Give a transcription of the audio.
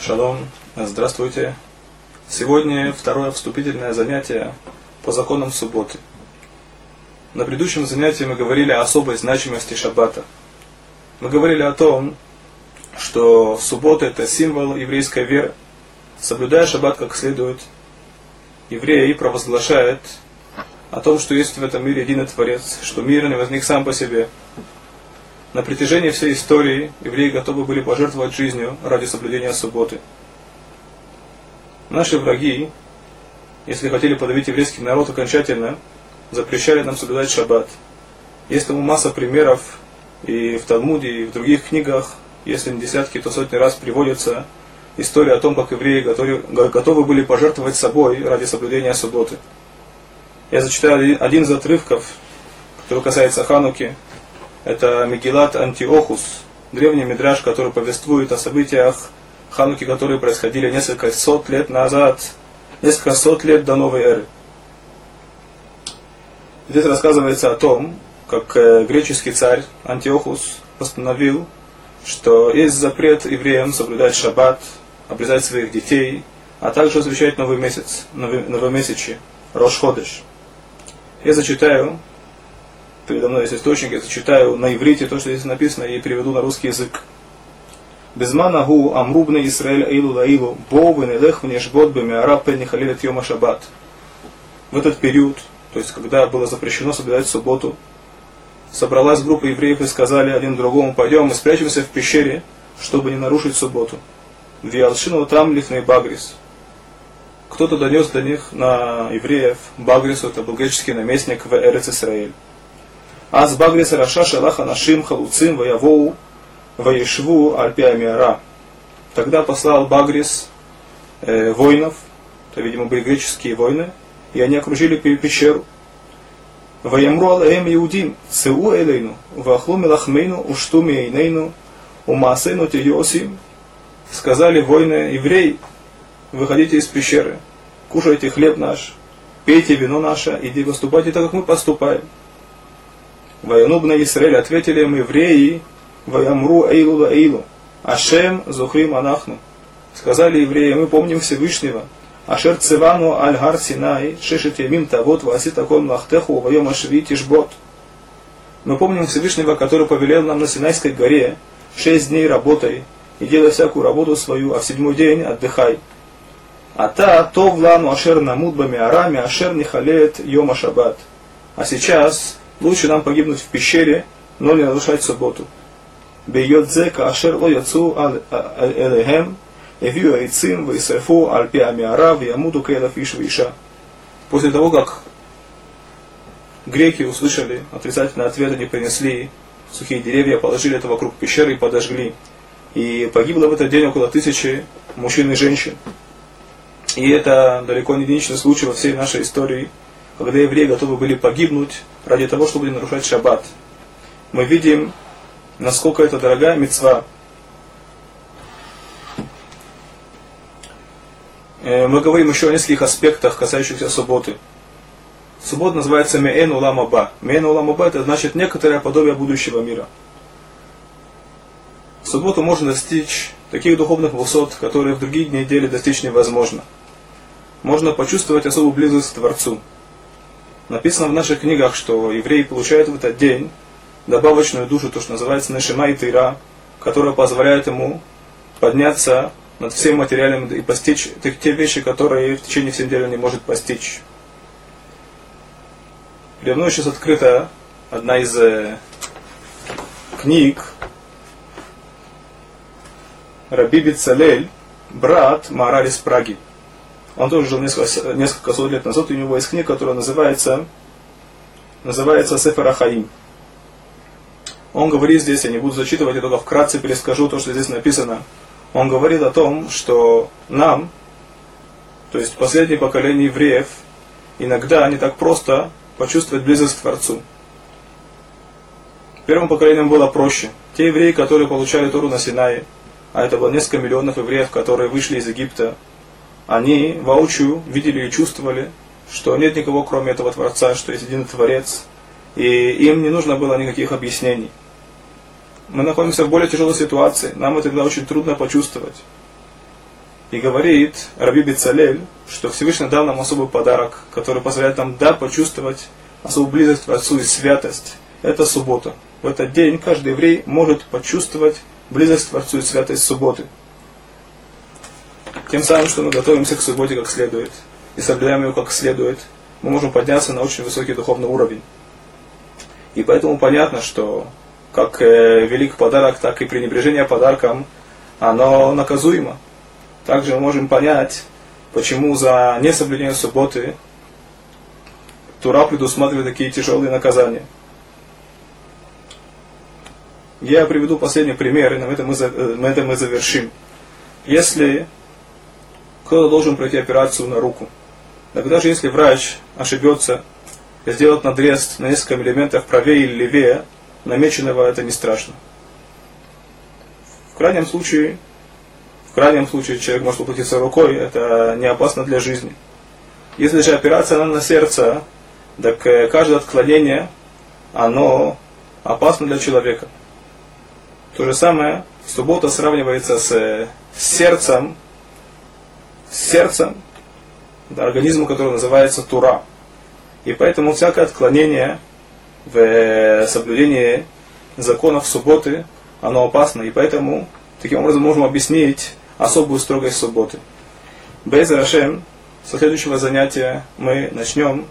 Шалом, здравствуйте. Сегодня второе вступительное занятие по законам субботы. На предыдущем занятии мы говорили о особой значимости шаббата. Мы говорили о том, что суббота это символ еврейской веры. Соблюдая шаббат как следует, еврей провозглашает о том, что есть в этом мире единый Творец, что мир не возник сам по себе. На протяжении всей истории евреи готовы были пожертвовать жизнью ради соблюдения субботы. Наши враги, если хотели подавить еврейский народ окончательно, запрещали нам соблюдать шаббат. Есть тому масса примеров и в Талмуде, и в других книгах, если не десятки, то сотни раз приводится история о том, как евреи готовы, были пожертвовать собой ради соблюдения субботы. Я зачитаю один из отрывков, который касается Хануки. Это Мегилат Антиохус, древний мидраж, который повествует о событиях Хануки, которые происходили несколько сот лет назад, несколько сот лет до новой эры. Здесь рассказывается о том, как э, греческий царь Антиохус постановил, что есть запрет евреям соблюдать шаббат, обрезать своих детей, а также освещать новый месяц, новый, новомесячие, Рошходыш. Я зачитаю, передо мной есть источник, я зачитаю на иврите то, что здесь написано, и переведу на русский язык. Безмана гу амрубне Исраэль Эйлу Лаилу, Бо венелех внешбот бемеара пен халилет йома шаббат. В этот период, то есть когда было запрещено соблюдать субботу, собралась группа евреев и сказали один другому, пойдем мы спрячемся в пещере, чтобы не нарушить субботу. Виалшину там лифный багрис кто-то донес до них на евреев Багрису, это был греческий наместник в Эрец Исраиль. Аз Багрис Раша Шалаха Нашим Халуцим Ваявоу Ваешву Альпиамиара. Тогда послал Багрис э, воинов, это, видимо, были греческие войны, и они окружили пещеру. Ваямру алаем Иудим, Сеу Элейну, Вахлу Мелахмейну, Ушту Мейнейну, Умасейну Тиосим. Сказали воины евреи, выходите из пещеры, кушайте хлеб наш, пейте вино наше, иди поступайте так, как мы поступаем. Военубна Исраэль ответили им евреи, Ваямру Эйлу Эйлу, Ашем Зухрим Анахну. Сказали евреи, мы помним Всевышнего, Ашер Цивану Аль Гар Синай, Шешет Ямим Тавот, Васи Таком Лахтеху, Вайом Ашви Тишбот. Мы помним Всевышнего, который повелел нам на Синайской горе, шесть дней работай, и делай всякую работу свою, а в седьмой день отдыхай. А та то влану ашер намуд арами ашер не халеет йома шаббат. А сейчас лучше нам погибнуть в пещере, но не нарушать субботу. Бейот зека ашер ло яцу элехем, эвью айцим вейсефу альпи амиара виамуду кейлаф иш виша. После того, как греки услышали отрицательный ответ, они принесли сухие деревья, положили это вокруг пещеры и подожгли. И погибло в этот день около тысячи мужчин и женщин. И это далеко не единичный случай во всей нашей истории, когда евреи готовы были погибнуть ради того, чтобы не нарушать шаббат. Мы видим, насколько это дорогая мецва. Э, мы говорим еще о нескольких аспектах, касающихся субботы. Суббота называется Меэн Улам Аба. Меэн Улам Аба это значит некоторое подобие будущего мира. В субботу можно достичь таких духовных высот, которые в другие дни недели достичь невозможно можно почувствовать особую близость к Творцу. Написано в наших книгах, что евреи получают в этот день добавочную душу, то, что называется Нешима и Тыра, которая позволяет ему подняться над всем материалом и постичь те вещи, которые в течение всей недели не может постичь. Передо мной сейчас открыта одна из э, книг Раби Бицалель, брат Марар из Праги. Он тоже жил несколько, несколько сот лет назад, у него есть книга, которая называется, называется Сефер Хаим. Он говорит здесь, я не буду зачитывать, я только вкратце перескажу то, что здесь написано. Он говорит о том, что нам, то есть последнее поколение евреев, иногда не так просто почувствовать близость к Творцу. Первым поколением было проще. Те евреи, которые получали Тору на Синае, а это было несколько миллионов евреев, которые вышли из Египта, они воочию видели и чувствовали, что нет никого, кроме этого Творца, что есть один Творец, и им не нужно было никаких объяснений. Мы находимся в более тяжелой ситуации, нам это тогда очень трудно почувствовать. И говорит Раби Бецалель, что Всевышний дал нам особый подарок, который позволяет нам, да, почувствовать особую близость к Отцу и святость. Это суббота. В этот день каждый еврей может почувствовать близость к Творцу и святость субботы. Тем самым, что мы готовимся к субботе как следует и соблюдаем ее как следует, мы можем подняться на очень высокий духовный уровень. И поэтому понятно, что как э, велик подарок, так и пренебрежение подарком, оно наказуемо. Также мы можем понять, почему за несоблюдение субботы Тура предусматривает такие тяжелые наказания. Я приведу последний пример, и на этом мы, э, на этом мы завершим. Если кто-то должен пройти операцию на руку, тогда же если врач ошибется и сделает надрез на несколько миллиметров правее или левее, намеченного это не страшно. В крайнем случае, в крайнем случае человек может уплатиться рукой, это не опасно для жизни. Если же операция на сердце, так э, каждое отклонение, оно опасно для человека. То же самое, суббота сравнивается с, с сердцем, сердцем, да, организмом, который называется тура. И поэтому всякое отклонение в соблюдении законов субботы, оно опасно. И поэтому таким образом можем объяснить особую строгость субботы. Без Рашем, со следующего занятия мы начнем